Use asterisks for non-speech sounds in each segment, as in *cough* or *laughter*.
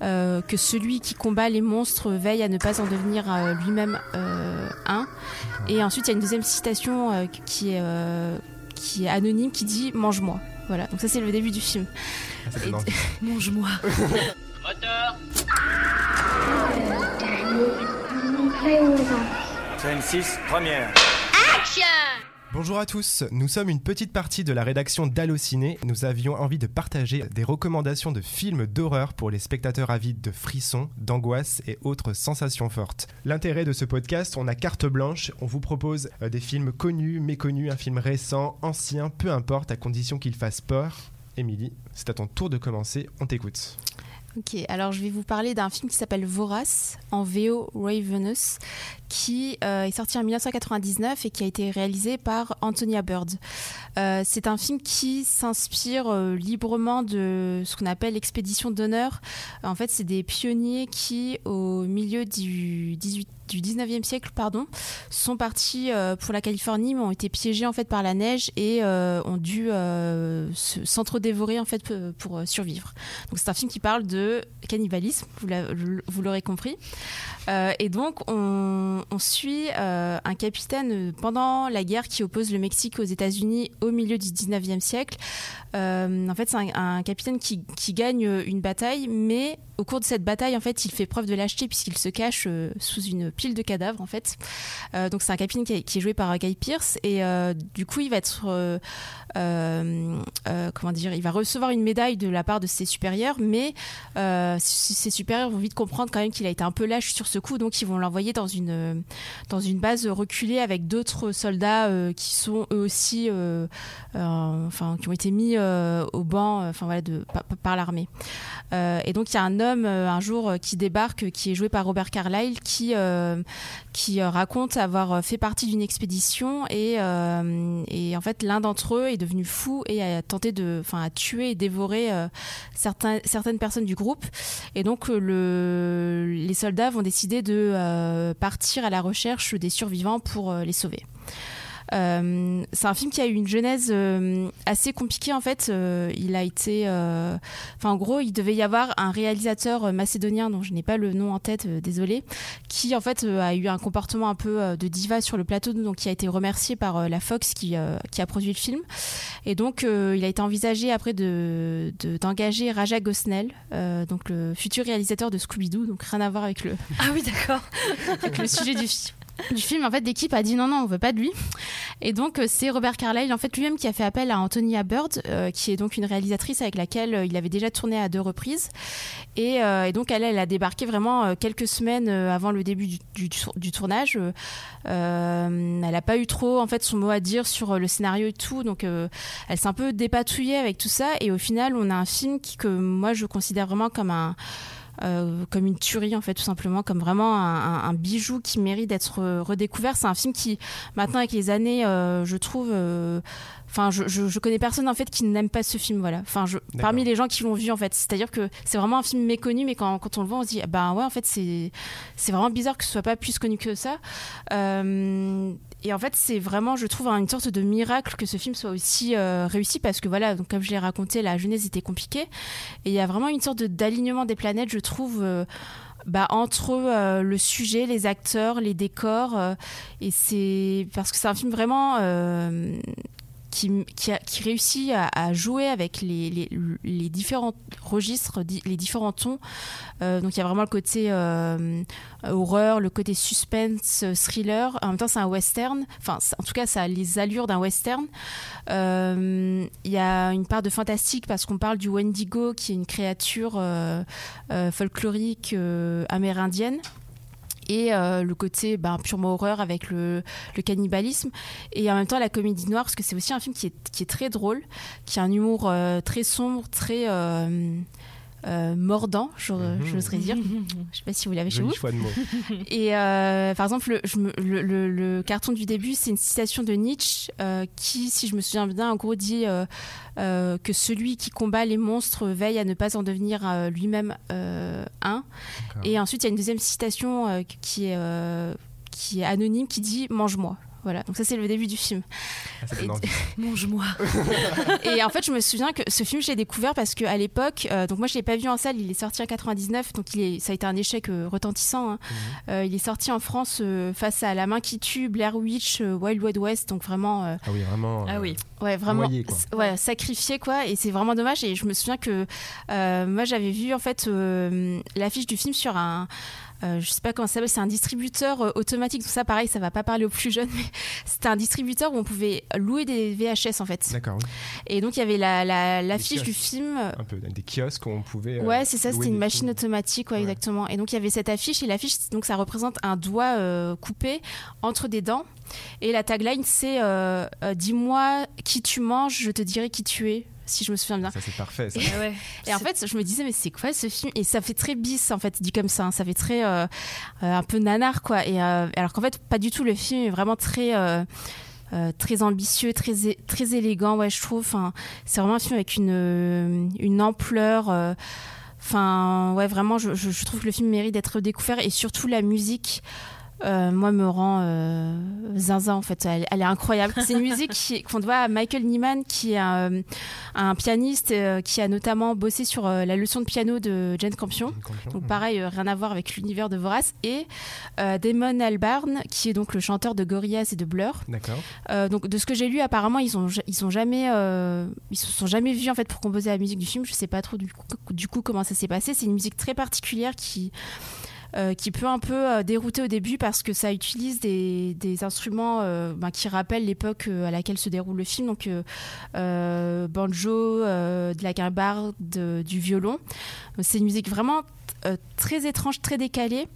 que celui qui combat les monstres veille à ne pas en devenir lui-même un. Et ensuite, il y a une deuxième citation qui est qui est anonyme qui dit mange-moi. Voilà, donc ça c'est le début du film. Ah, mange-moi. Moteur. Scène 6, première. Bonjour à tous, nous sommes une petite partie de la rédaction d'Allociné. Nous avions envie de partager des recommandations de films d'horreur pour les spectateurs avides de frissons, d'angoisse et autres sensations fortes. L'intérêt de ce podcast, on a carte blanche, on vous propose euh, des films connus, méconnus, un film récent, ancien, peu importe, à condition qu'il fasse peur. Émilie, c'est à ton tour de commencer, on t'écoute. Ok, alors je vais vous parler d'un film qui s'appelle Vorace, en VO Ravenous, qui euh, est sorti en 1999 et qui a été réalisé par Antonia Bird. Euh, c'est un film qui s'inspire euh, librement de ce qu'on appelle l'expédition d'honneur. En fait, c'est des pionniers qui, au milieu du 18 du 19e siècle, pardon, sont partis pour la Californie, mais ont été piégés en fait par la neige et ont dû s'entre-dévorer en fait pour survivre. Donc c'est un film qui parle de cannibalisme, vous l'aurez compris. et donc on, on, suit euh, un capitaine pendant la guerre qui oppose le Mexique aux États-Unis au milieu du 19e siècle. Euh, en fait, c'est un, capitaine qui, gagne une bataille, mais au cours de cette bataille, en fait, il fait preuve de lâcheté puisqu'il se cache euh, sous une pile de cadavres, en fait. donc, c'est un capitaine qui, est joué par Guy Pierce et du coup, il va être comment dire, il va recevoir une médaille de la part de ses supérieurs, mais ses supérieurs vont vite comprendre quand même qu'il a été un peu lâche sur ce coup, donc ils vont l'envoyer dans une dans une base reculée avec d'autres soldats euh, qui sont eux aussi, euh, euh, enfin, qui ont été mis au banc, enfin voilà, de, par, l'armée. et donc il y a un homme un jour qui débarque, qui est joué par Robert Carlyle, qui qui raconte avoir fait partie d'une expédition et, et en fait l'un d'entre eux est devenu fou et a tenté de, enfin, a tué et dévoré certains, certaines personnes du groupe. Et donc le, les soldats vont décider de partir à la recherche des survivants pour euh, les sauver. Euh, c'est un film qui a eu une genèse euh, assez compliquée en fait. il a été, enfin en gros, il devait y avoir un réalisateur macédonien dont je n'ai pas le nom en tête, désolé, qui en fait a eu un comportement un peu de diva sur le plateau, donc qui a été remercié par la Fox qui, qui, a produit le film. Et donc il a été envisagé après de d'engager Raja Gosnell, donc le futur réalisateur de Scooby-Doo, donc rien à voir avec le. Ah oui, d'accord. *laughs* avec le sujet du film du film, en fait, l'équipe a dit non, non, on veut pas de lui. Et donc, euh, c'est Robert Carlyle, en fait, lui-même qui a fait appel à Antonia Bird, euh, qui est donc une réalisatrice avec laquelle euh, il avait déjà tourné à deux reprises. Et, donc, elle, elle a débarqué vraiment quelques semaines avant le début du, tournage. elle n'a pas eu trop, en fait, son mot à dire sur le scénario et tout. Donc, elle s'est un peu dépatouillée avec tout ça. Et au final, on a un film que moi, je considère vraiment comme un euh, comme une tuerie en fait tout simplement comme vraiment un, bijou qui mérite d'être redécouvert. C'est un film qui maintenant avec les années euh, je trouve euh, enfin je, je, connais personne en fait qui n'aime pas ce film voilà. Enfin je, parmi les gens qui l'ont vu en fait. C'est à dire que c'est vraiment un film méconnu mais quand, quand on le voit on se dit bah ouais en fait c'est c'est vraiment bizarre que ce soit pas plus connu que ça et en fait, c'est vraiment, je trouve, une sorte de miracle que ce film soit aussi euh, réussi parce que voilà, donc comme je l'ai raconté, la genèse était compliquée et il y a vraiment une sorte d'alignement des planètes, je trouve. Euh, bah, entre euh, le sujet, les acteurs, les décors, et c'est parce que c'est un film vraiment qui, qui, réussit à, jouer avec les, les, différents registres, les différents tons. Euh, donc il y a vraiment le côté euh, horreur, le côté suspense, thriller. En même temps, c'est un western. Enfin, en tout cas, ça a les allures d'un western. Euh, il y a une part de fantastique parce qu'on parle du Wendigo, qui est une créature folklorique amérindienne et euh, le côté ben, purement horreur avec le, cannibalisme. Et en même temps la comédie noire parce que c'est aussi un film qui est, très drôle qui a un humour euh, très sombre très euh, mordant, mhm. j'oserais dire. *laughs* Je ne sais pas si vous l'avez chez vous. Choix de mots. *laughs* Et euh, par exemple, le, le, carton du début, c'est une citation de Nietzsche euh, qui, si je me souviens bien, en gros dit que celui qui combat les monstres veille à ne pas en devenir lui-même un. Et ensuite, il y a une deuxième citation qui est qui est anonyme qui dit mange-moi. Voilà, donc ça c'est le début du film. Ah, Et-. *laughs* Mange-moi. *laughs* Et en fait, je me souviens que ce film, je l'ai découvert parce qu'à l'époque, euh, donc moi je l'ai pas vu en salle, il est sorti en 99, donc il est, ça a été un échec euh, retentissant. hein. Euh, il est sorti en France euh, face à La main qui tue, Blair Witch, euh, Wild Wild West, donc vraiment, euh, Ah oui, vraiment. Ah oui. ouais, vraiment, Noyé, quoi. s- ouais, sacrifié quoi. Et c'est vraiment dommage. Et je me souviens que euh, moi j'avais vu en fait euh, l'affiche du film sur un euh, je sais pas comment ça s'appelle, c'est un distributeur euh, automatique. Tout ça, pareil, ça va pas parler aux plus jeunes, *laughs* mais c'était un distributeur où on pouvait louer des VHS en fait. D'accord, oui. Et donc il y avait la- la- l'affiche du film. Un peu des kiosques où on pouvait. euh, Ouais, c'est ça, c'était une machine films. automatique, ouais, Ouais. exactement. Et donc il y avait cette affiche, et l'affiche, donc ça représente un doigt euh, coupé entre des dents. Et la tagline, c'est euh, euh, Dis-moi qui tu manges, je te dirai qui tu es, si je me souviens bien. Ça, c'est parfait. Ça. Ah ouais. *laughs* Et en fait, je me disais, mais c'est quoi ce film? Et ça fait très bis, en fait, dit comme ça. hein. Ça fait très. euh, euh, un peu nanar, quoi. Et, euh, alors qu'en fait, pas du tout. Le film est vraiment très. euh, euh, très ambitieux, très, très élégant, ouais, je trouve. Enfin, c'est vraiment un film avec une, une ampleur. euh, Enfin, ouais, vraiment, je, je- je trouve que le film mérite d'être découvert et surtout la musique. Euh, moi, me rend euh, zinzin en fait. Elle, elle est incroyable. C'est une musique *laughs* qu'on doit à Michael Nyman, qui est un, un pianiste euh, qui a notamment bossé sur euh, la leçon de piano de Jane Campion. Donc pareil, euh, rien à voir avec l'univers de Vorace. Et euh, Damon Albarn, qui est donc le chanteur de Gorillaz et de Blur. D'accord. Euh, donc de ce que j'ai lu, apparemment, ils ont ils ont jamais euh, ils se sont jamais vus en fait pour composer la musique du film. Je sais pas trop du coup, du coup comment ça s'est passé. C'est une musique très particulière qui euh, qui peut un peu euh, dérouter au début parce que ça utilise des, des instruments euh, ben, qui rappellent l'époque à laquelle se déroule le film, donc banjo, de la guimbarde, de- du violon. C'est une musique vraiment très étrange, très décalée,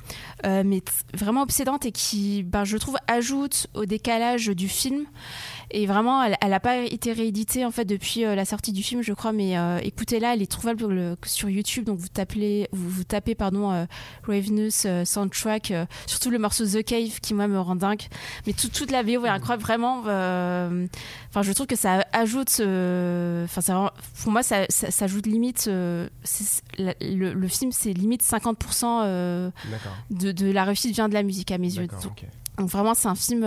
mais vraiment obsédante et qui, ben, je trouve, ajoute au décalage du film. Et vraiment, elle n'a pas été rééditée en fait depuis euh, la sortie du film, je crois. Mais euh, écoutez-la, elle est trouvable sur, le- sur YouTube. Donc vous tapez, vous, vous tapez pardon, euh, Ravenous soundtrack, surtout le morceau The Cave qui moi me rend dingue. Mais tout- toute la VO est incroyable, vraiment. Enfin, je trouve que ça ajoute. Enfin, pour moi, ça, ça, ça ajoute limite. la- le, le film, c'est limite 50% euh, D'accord. de, de la réussite vient de la musique à mes yeux. Donc, vraiment, c'est un film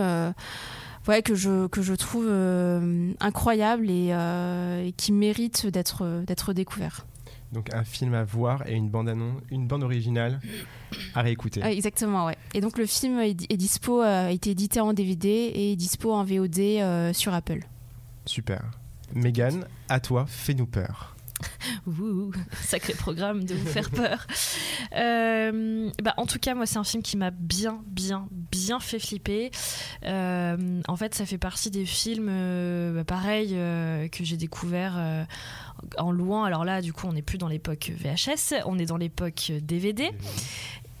ouais, que, je, que je trouve euh, incroyable et, euh, et qui mérite d'être d'être découvert. Donc un film à voir et une bande annonce, une bande originale à réécouter. Exactement, ouais. Et donc le film est, est dispo, euh, a été édité en DVD et est dispo en VOD sur Apple. Super. Megan, à toi, fais-nous peur. Sacré programme de vous faire peur. Euh, bah, en tout cas, moi, c'est un film qui m'a bien, bien, bien fait flipper. Euh, en fait, ça fait partie des films, euh, bah, pareil, euh, que j'ai découvert en louant. Alors là, du coup, on n'est plus dans l'époque VHS, on est dans l'époque DVD.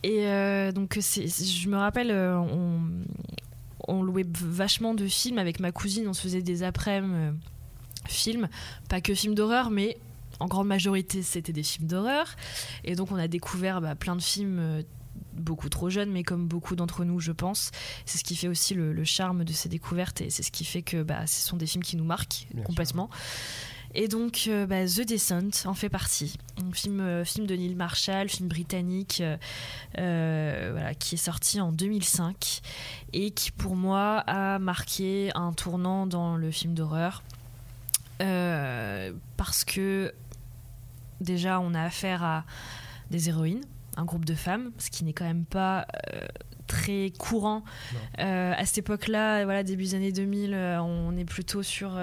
Et donc, je me rappelle, on, louait vachement de films avec ma cousine, on se faisait des après-midi films, pas que films d'horreur, mais en grande majorité, c'était des films d'horreur. Et donc, on a découvert bah, plein de films. euh, beaucoup trop jeunes, mais comme beaucoup d'entre nous, je pense. C'est ce qui fait aussi le, le charme de ces découvertes et c'est ce qui fait que bah, ce sont des films qui nous marquent Bien complètement. Et donc, euh, bah, The Descent en fait partie. Un film, euh, film de Neil Marshall, film britannique, euh, voilà, qui est sorti en 2005 et qui, pour moi, a marqué un tournant dans le film d'horreur. Parce que, déjà, on a affaire à des héroïnes, un groupe de femmes, ce qui n'est quand même pas euh, très courant. Euh, à cette époque-là, voilà, début des années 2000, euh, on est plutôt sur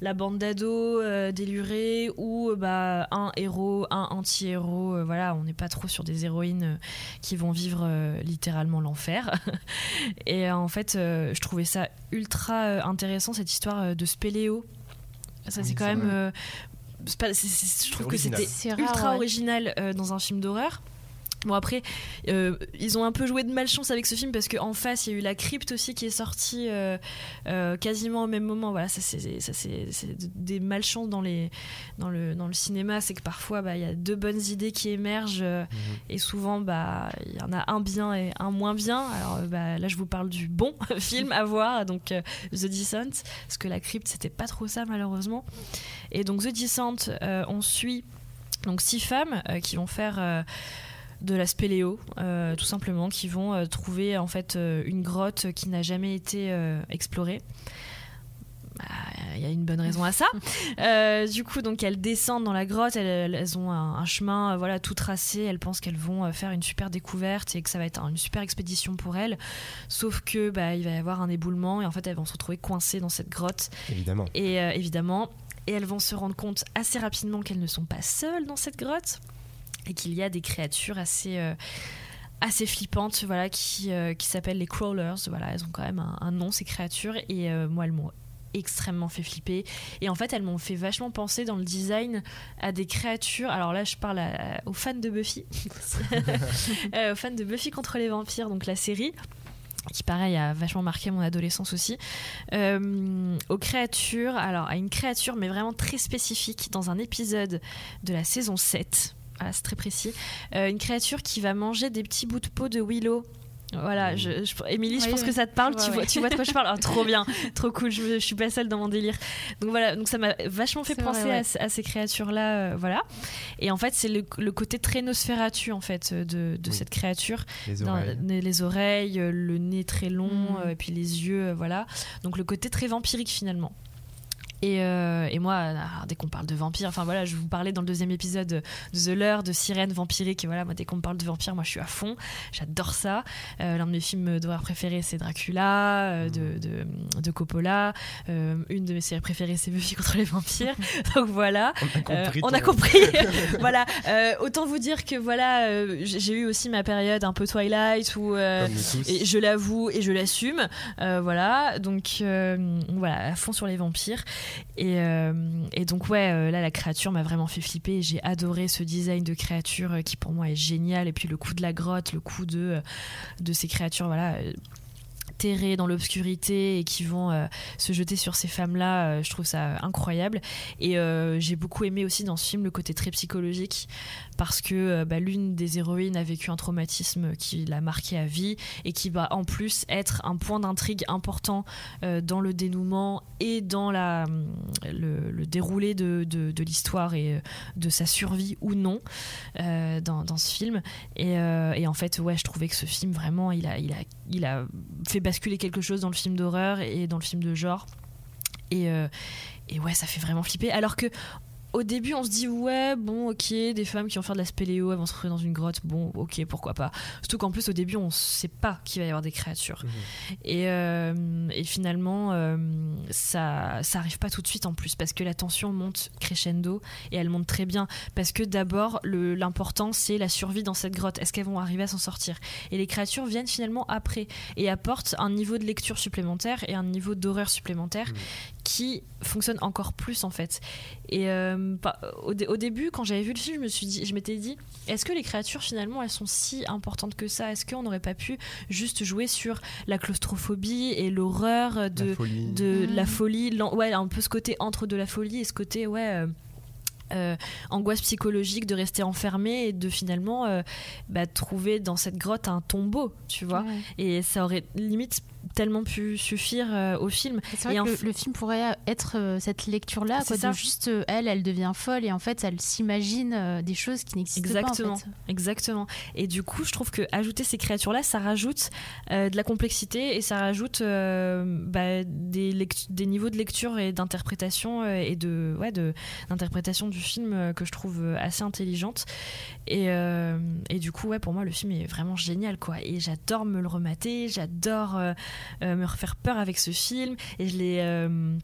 la bande d'ados délurés ou bah, un héros, un anti-héros. voilà, on n'est pas trop sur des héroïnes qui vont vivre littéralement l'enfer. *laughs* Et en fait, je trouvais ça ultra intéressant cette histoire de spéléo. Ça, c'est quand même. euh, je trouve que c'était ultra ouais. original euh, dans un film d'horreur. Bon après, euh, ils ont un peu joué de malchance avec ce film parce qu'en face il y a eu la crypte aussi qui est sortie euh, euh, quasiment au même moment. Voilà, ça c'est ça, c'est- c'est des malchances dans les dans le dans le cinéma, c'est que parfois bah, il y a deux bonnes idées qui émergent Mhm. et souvent bah il y en a un bien et un moins bien. Alors bah, là je vous parle du bon *laughs* film à voir, donc The Descent, parce que la crypte c'était pas trop ça malheureusement. Et donc The Descent, on suit donc six femmes qui vont faire de la spéléo, euh, tout simplement, qui vont euh, trouver en fait euh, une grotte qui n'a jamais été euh, explorée. Bah, Il y a une bonne raison à ça. *laughs* Euh, du coup, donc elles descendent dans la grotte, elles, elles ont un, un chemin, voilà, tout tracé. Elles pensent qu'elles vont faire une super découverte et que ça va être un- une super expédition pour elles. Sauf que bah, il va y avoir un éboulement et en fait elles vont se retrouver coincées dans cette grotte. Évidemment. Et euh, évidemment, et elles vont se rendre compte assez rapidement qu'elles ne sont pas seules dans cette grotte et qu'il y a des créatures assez euh, assez flippantes, voilà, qui euh, qui s'appellent les crawlers. Voilà, elles ont quand même un, un nom ces créatures et euh, moi elles m'ont extrêmement fait flipper et en fait elles m'ont fait vachement penser dans le design à des créatures alors là je parle à- aux fans de Buffy *laughs* Euh, aux fans de Buffy contre les vampires donc la série qui pareil a vachement marqué mon adolescence aussi euh, aux créatures, alors à une créature mais vraiment très spécifique dans un épisode de la saison 7. Voilà, c'est très précis. Euh, une créature qui va manger des petits bouts de peau de Willow. Voilà, je, je- Émilie, je pense oui. que ça te parle. Ouais, tu, vois, ouais. tu vois de quoi je parle Ah, *laughs* Trop bien, trop cool. Je, je suis pas seule dans mon délire. Donc voilà, donc ça m'a vachement fait penser vrai, ouais. à, ce- à ces créatures-là. euh, voilà. Et en fait, c'est le, le côté très Nosferatu en fait de, de Oui. cette créature Les oreilles. les, les oreilles, euh, le nez très long, Mm. euh, et puis les yeux, euh, voilà. Donc le côté très vampirique finalement. Et, euh, et moi, dès qu'on parle de vampires, enfin voilà, je vous parlais dans le deuxième épisode de The Lure, de sirène vampirique. Et voilà, moi, dès qu'on me parle de vampires, moi, je suis à fond. J'adore ça. Euh, L'un de mes films d'horreur préférés, c'est Dracula, euh, de, de, de Coppola. Euh, une de mes séries préférées, c'est Buffy contre les vampires. *laughs* *laughs* Donc voilà. On a compris. on a ton- compris. *laughs* voilà. Autant vous dire que voilà, j'ai eu aussi ma période un peu Twilight où et je l'avoue et je l'assume. Voilà. Donc voilà, à fond sur les vampires. Et, euh, et donc ouais, euh, là la créature m'a vraiment fait flipper. J'ai adoré ce design de créature euh, qui pour moi est génial. Et puis le coup de la grotte, le coup de de ces créatures, voilà. Terrées dans l'obscurité et qui vont euh, se jeter sur ces femmes-là, euh, je trouve ça incroyable. Et euh, j'ai beaucoup aimé aussi dans ce film le côté très psychologique parce que bah, l'une des héroïnes a vécu un traumatisme qui l'a marqué à vie et qui va en plus être un point d'intrigue important dans le dénouement et dans la, hum, le, déroulé de, de- de l'histoire et de sa survie ou non dans, dans ce film. Et, et en fait, ouais, je trouvais que ce film vraiment, il a, il a, il a fait basculer quelque chose dans le film d'horreur et dans le film de genre. Et, euh, et ouais, ça fait vraiment flipper. Alors que au début, on se dit ouais, bon, ok, des femmes qui vont faire de la spéléo, elles vont se retrouver dans une grotte, bon, ok, pourquoi pas. Surtout qu'en plus, au début, on sait pas qu'il va y avoir des créatures. Mhm. Et, euh, et finalement, euh, ça, ça arrive pas tout de suite en plus, parce que la tension monte crescendo et elle monte très bien. Parce que d'abord, l'important, c'est la survie dans cette grotte. Est-ce qu'elles vont arriver à s'en sortir? Et les créatures viennent finalement après et apportent un niveau de lecture supplémentaire et un niveau d'horreur supplémentaire Mhm. Qui fonctionne encore plus en fait. Et euh, pas- au, dé- au début, quand j'avais vu le film, je me suis dit, je m'étais dit, est-ce que les créatures finalement elles sont si importantes que ça? Est-ce qu'on n'aurait pas pu juste jouer sur la claustrophobie et l'horreur de La folie. de Mhm. la folie, l'an- ouais, un peu ce côté entre de la folie et ce côté ouais. euh, euh, angoisse psychologique de rester enfermé et de finalement euh, bah, trouver dans cette grotte un tombeau, tu vois? Ouais. Et ça aurait limite tellement pu suffire euh, au film. C'est vrai Et que le, film pourrait être euh, cette lecture-là, C'est quoi, ça. de juste euh, elle, elle devient folle et en fait, elle s'imagine des choses qui n'existent pas. Exactement. En fait. Exactement. Et du coup, je trouve que ajouter ces créatures-là, ça rajoute de la complexité et ça rajoute bah, des, lect- des niveaux de lecture et d'interprétation et de ouais, de d'interprétation du film que je trouve assez intelligente. Et, et du coup, ouais, pour moi, le film est vraiment génial, quoi. Et j'adore me le remater, j'adore me refaire peur avec ce film. Et je l'ai euh,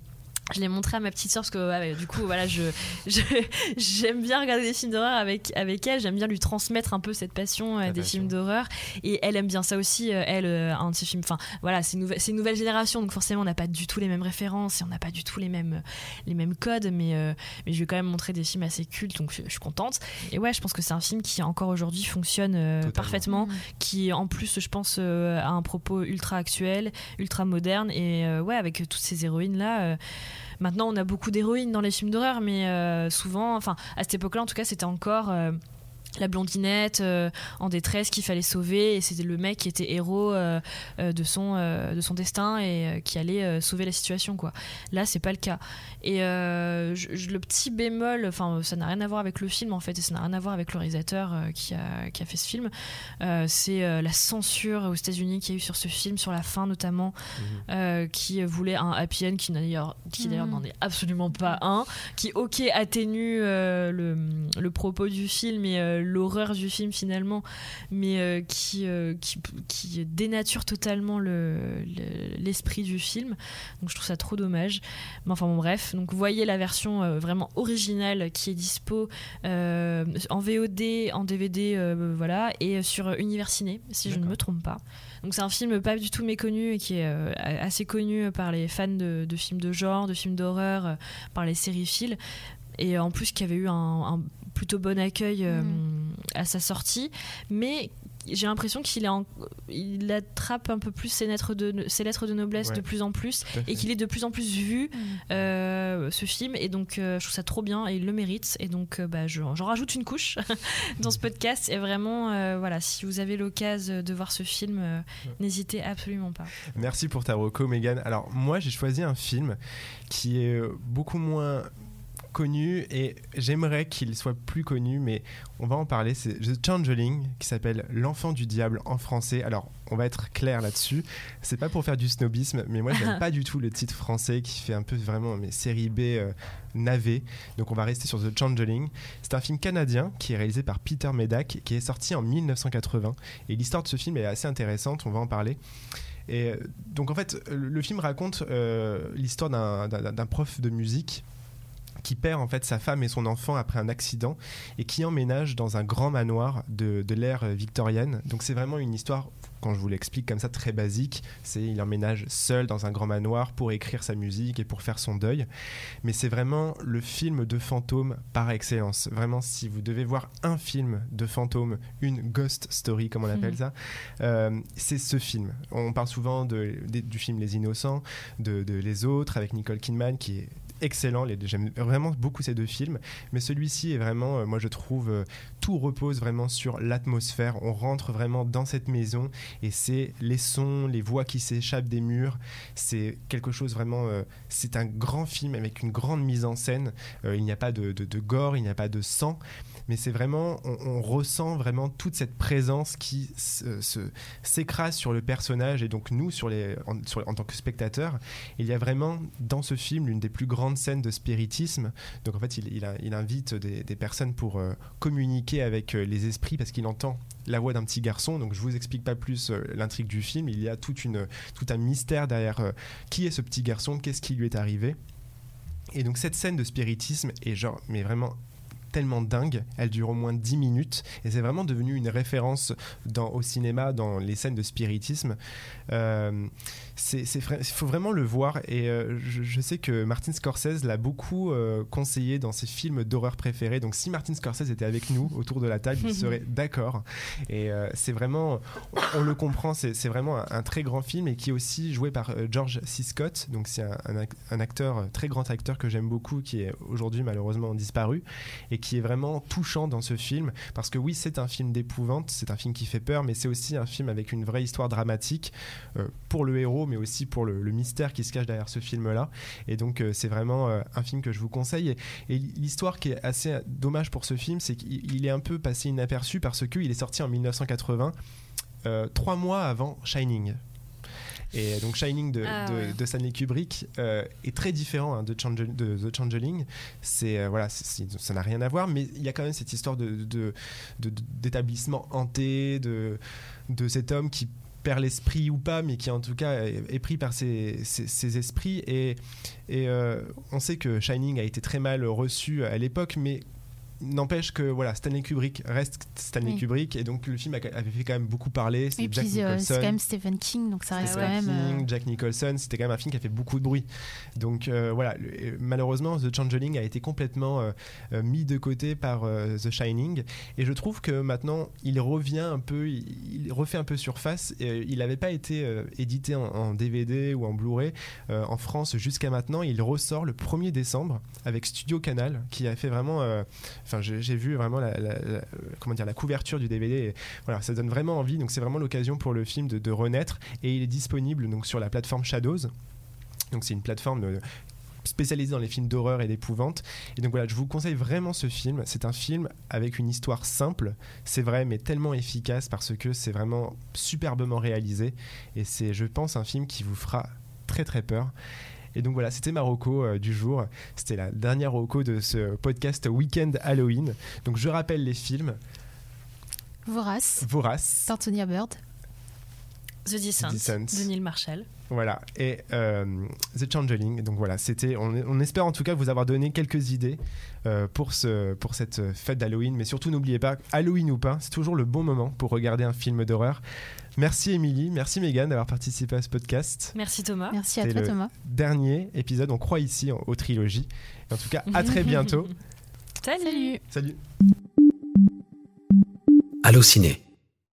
je l'ai montré à ma petite soeur parce que ouais, du coup voilà je je- *laughs* j'aime bien regarder des films d'horreur avec avec elle. J'aime bien lui transmettre un peu cette passion euh, des passion. films d'horreur. Et elle aime bien ça aussi euh, elle euh, un de ses films. Enfin voilà c'est une nouvelle c'est une nouvelle génération donc forcément on n'a pas du tout les mêmes références et on n'a pas du tout les mêmes les mêmes codes mais euh, mais je vais quand même montrer des films assez cultes donc je, je suis contente. Et ouais je pense que c'est un film qui encore aujourd'hui fonctionne euh, parfaitement Mhm. qui en plus je pense euh, a un propos ultra actuel ultra moderne et euh, ouais avec toutes ces héroïnes là maintenant on a beaucoup d'héroïnes dans les films d'horreur mais euh, souvent enfin à cette époque là en tout cas c'était encore euh, la blondinette euh, en détresse qu'il fallait sauver. Et c'était le mec qui était héros euh, euh, de son de son destin et qui allait sauver la situation quoi. Là c'est pas le cas. Et je- le petit bémol enfin ça n'a rien à voir avec le film en fait et ça n'a rien à voir avec le réalisateur qui a qui a fait ce film c'est la censure aux États-Unis qu'il y a eu sur ce film sur la fin notamment euh, qui voulait un happy end qui d'ailleurs qui d'ailleurs Mhm. n'en est absolument pas un qui ok atténue euh, le, le propos du film et euh, l'horreur du film finalement mais euh, qui, euh, qui qui dénature totalement le- le- l'esprit du film. Donc je trouve ça trop dommage. Mais enfin bon bref. Donc voyez la version euh, vraiment originale qui est dispo en VOD en DVD voilà et sur Univers Ciné si je ne me trompe pas. Donc c'est un film pas du tout méconnu et qui est assez connu par les fans de, de films de genre, de films d'horreur, par les sériphiles. Et en plus qui avait eu un, un plutôt bon accueil euh, Mm. à sa sortie. Mais j'ai l'impression qu'il est en- il attrape un peu plus ses lettres de, ses lettres de noblesse Ouais. de plus en plus et qu'il est de plus en plus vu Mm. euh, ce film et donc euh, je trouve ça trop bien et il le mérite et donc euh, bah, je- j'en rajoute une couche *laughs* dans ce podcast et vraiment euh, voilà si vous avez l'occasion de voir ce film euh, n'hésitez absolument pas Merci pour ta reco, Megan. Alors, moi, j'ai choisi un film qui est beaucoup moins connu et j'aimerais qu'il soit plus connu, mais on va en parler. C'est The Changeling qui s'appelle L'enfant du diable en français. Alors, on va être clair là-dessus. C'est pas pour faire du snobisme, mais moi, j'aime pas du tout le titre français qui fait un peu vraiment mes séries B euh, navet. Donc, on va rester sur The Changeling. C'est un film canadien qui est réalisé par Peter Medak, qui est sorti en 1980. Et l'histoire de ce film est assez intéressante. On va en parler. Et euh, donc en fait, le, film raconte euh, l'histoire d'un prof de musique qui perd en fait sa femme et son enfant après un accident et qui emménage dans un grand manoir de, de l'ère victorienne. Donc c'est vraiment une histoire, quand je vous l'explique comme ça, très basique. C'est il emménage seul dans un grand manoir pour écrire sa musique et pour faire son deuil. Mais c'est vraiment le film de fantôme par excellence. Vraiment, si vous devez voir un film de fantôme, une ghost story comme on appelle Mhm. ça, euh, c'est ce film. On parle souvent de- du film Les Innocents, de, de Les Autres avec Nicole Kidman qui est excellent. Les- J'aime vraiment beaucoup ces deux films, mais celui-ci est vraiment, euh, moi je trouve, euh, tout repose vraiment sur l'atmosphère. On rentre vraiment dans cette maison et c'est les sons, les voix qui s'échappent des murs. C'est quelque chose vraiment. euh, c'est un grand film avec une grande mise en scène. Il n'y a pas de gore, il n'y a pas de sang, mais c'est vraiment, on, ressent vraiment toute cette présence qui se- se- s'écrase sur le personnage et donc nous sur les, en, tant que spectateurs. Il y a vraiment dans ce film l'une des plus grandes scènes de spiritisme. Donc en fait, il, invite des, personnes pour euh, communiquer avec euh, les esprits parce qu'il entend la voix d'un petit garçon. Donc je vous explique pas plus euh, l'intrigue du film. Il y a toute une, tout un mystère derrière qui est ce petit garçon, qu'est-ce qui lui est arrivé. Et donc cette scène de spiritisme est genre, mais vraiment tellement dingue, elle dure au moins 10 minutes et c'est vraiment devenu une référence dans, au cinéma dans les scènes de spiritisme. Euh, c'est, il faut vraiment le voir et euh, je, je sais que Martin Scorsese l'a beaucoup euh, conseillé dans ses films d'horreur préférés. Donc si Martin Scorsese était avec nous autour de la table, il serait *laughs* d'accord. Et euh, c'est vraiment, on le comprend, c'est, vraiment un, un très grand film et qui est aussi joué par George C. Scott. Donc c'est un, un ac- un acteur, très grand acteur que j'aime beaucoup, qui est aujourd'hui malheureusement disparu et qui est vraiment touchant dans ce film parce que oui c'est un film d'épouvante c'est un film qui fait peur mais c'est aussi un film avec une vraie histoire dramatique euh, pour le héros mais aussi pour le, mystère qui se cache derrière ce film là et donc euh, c'est vraiment euh, un film que je vous conseille. Et, l'histoire qui est assez dommage pour ce film c'est qu'il il est un peu passé inaperçu parce qu'il est sorti en 1980 euh, trois mois avant Shining et donc Shining de, Ah de- ouais. de Stanley Kubrick euh, est très différent hein, de, The Changeling. C'est euh, voilà, c'est- ça n'a rien à voir, mais il y a quand même cette histoire de, d'établissement hanté, de, de cet homme qui perd l'esprit ou pas, mais qui en tout cas est, est pris par ses, ses- ses esprits. Et, et euh, on sait que Shining a été très mal reçu à l'époque, mais n'empêche que voilà Stanley Kubrick reste Stanley Oui. Kubrick et donc le film avait fait quand même beaucoup parler c'est Jack puis euh, c'est quand même Stephen King, donc ça reste quand même. euh, King, Jack Nicholson, c'était quand même un film qui a fait beaucoup de bruit. Donc euh, voilà, le- euh, malheureusement, The Changeling a été complètement euh, euh, mis de côté par euh, The Shining. Et je trouve que maintenant, il revient un peu, il, il refait un peu surface. Et, euh, il n'avait pas été euh, édité en, en DVD ou en Blu-ray euh, en France jusqu'à maintenant. Il ressort le 1er décembre avec Studio Canal, qui a fait vraiment, euh, enfin, j'ai vu vraiment la, comment dire, la couverture du DVD. Voilà, ça donne vraiment envie. Donc, c'est vraiment l'occasion pour le film de, renaître. Et il est disponible donc, sur la plateforme Shadows. Donc, c'est une plateforme. euh, spécialisée dans les films d'horreur et d'épouvante. Et donc voilà, je vous conseille vraiment ce film. C'est un film avec une histoire simple, c'est vrai, mais tellement efficace parce que c'est vraiment superbement réalisé. Et c'est, je pense, un film qui vous fera très très peur. Et donc voilà, c'était ma reco euh, du jour. C'était la dernière reco de ce podcast Weekend Halloween. Donc je rappelle les films Vorace, Vorace, d'Antonia Bird. The Descent, Descent. de Neil Marshall. voilà, et euh, The Changeling. Donc voilà, c'était. On, on espère en tout cas vous avoir donné quelques idées euh, pour ce pour cette fête d'Halloween. Mais surtout n'oubliez pas, Halloween ou pas, c'est toujours le bon moment pour regarder un film d'horreur. Merci Émilie, merci Megan d'avoir participé à ce podcast. Merci Thomas. Merci à toi, le Thomas. Dernier épisode, on croit ici en- aux trilogies. Et en tout cas, à très bientôt. *laughs* Salut. Salut. Salut. Allociné,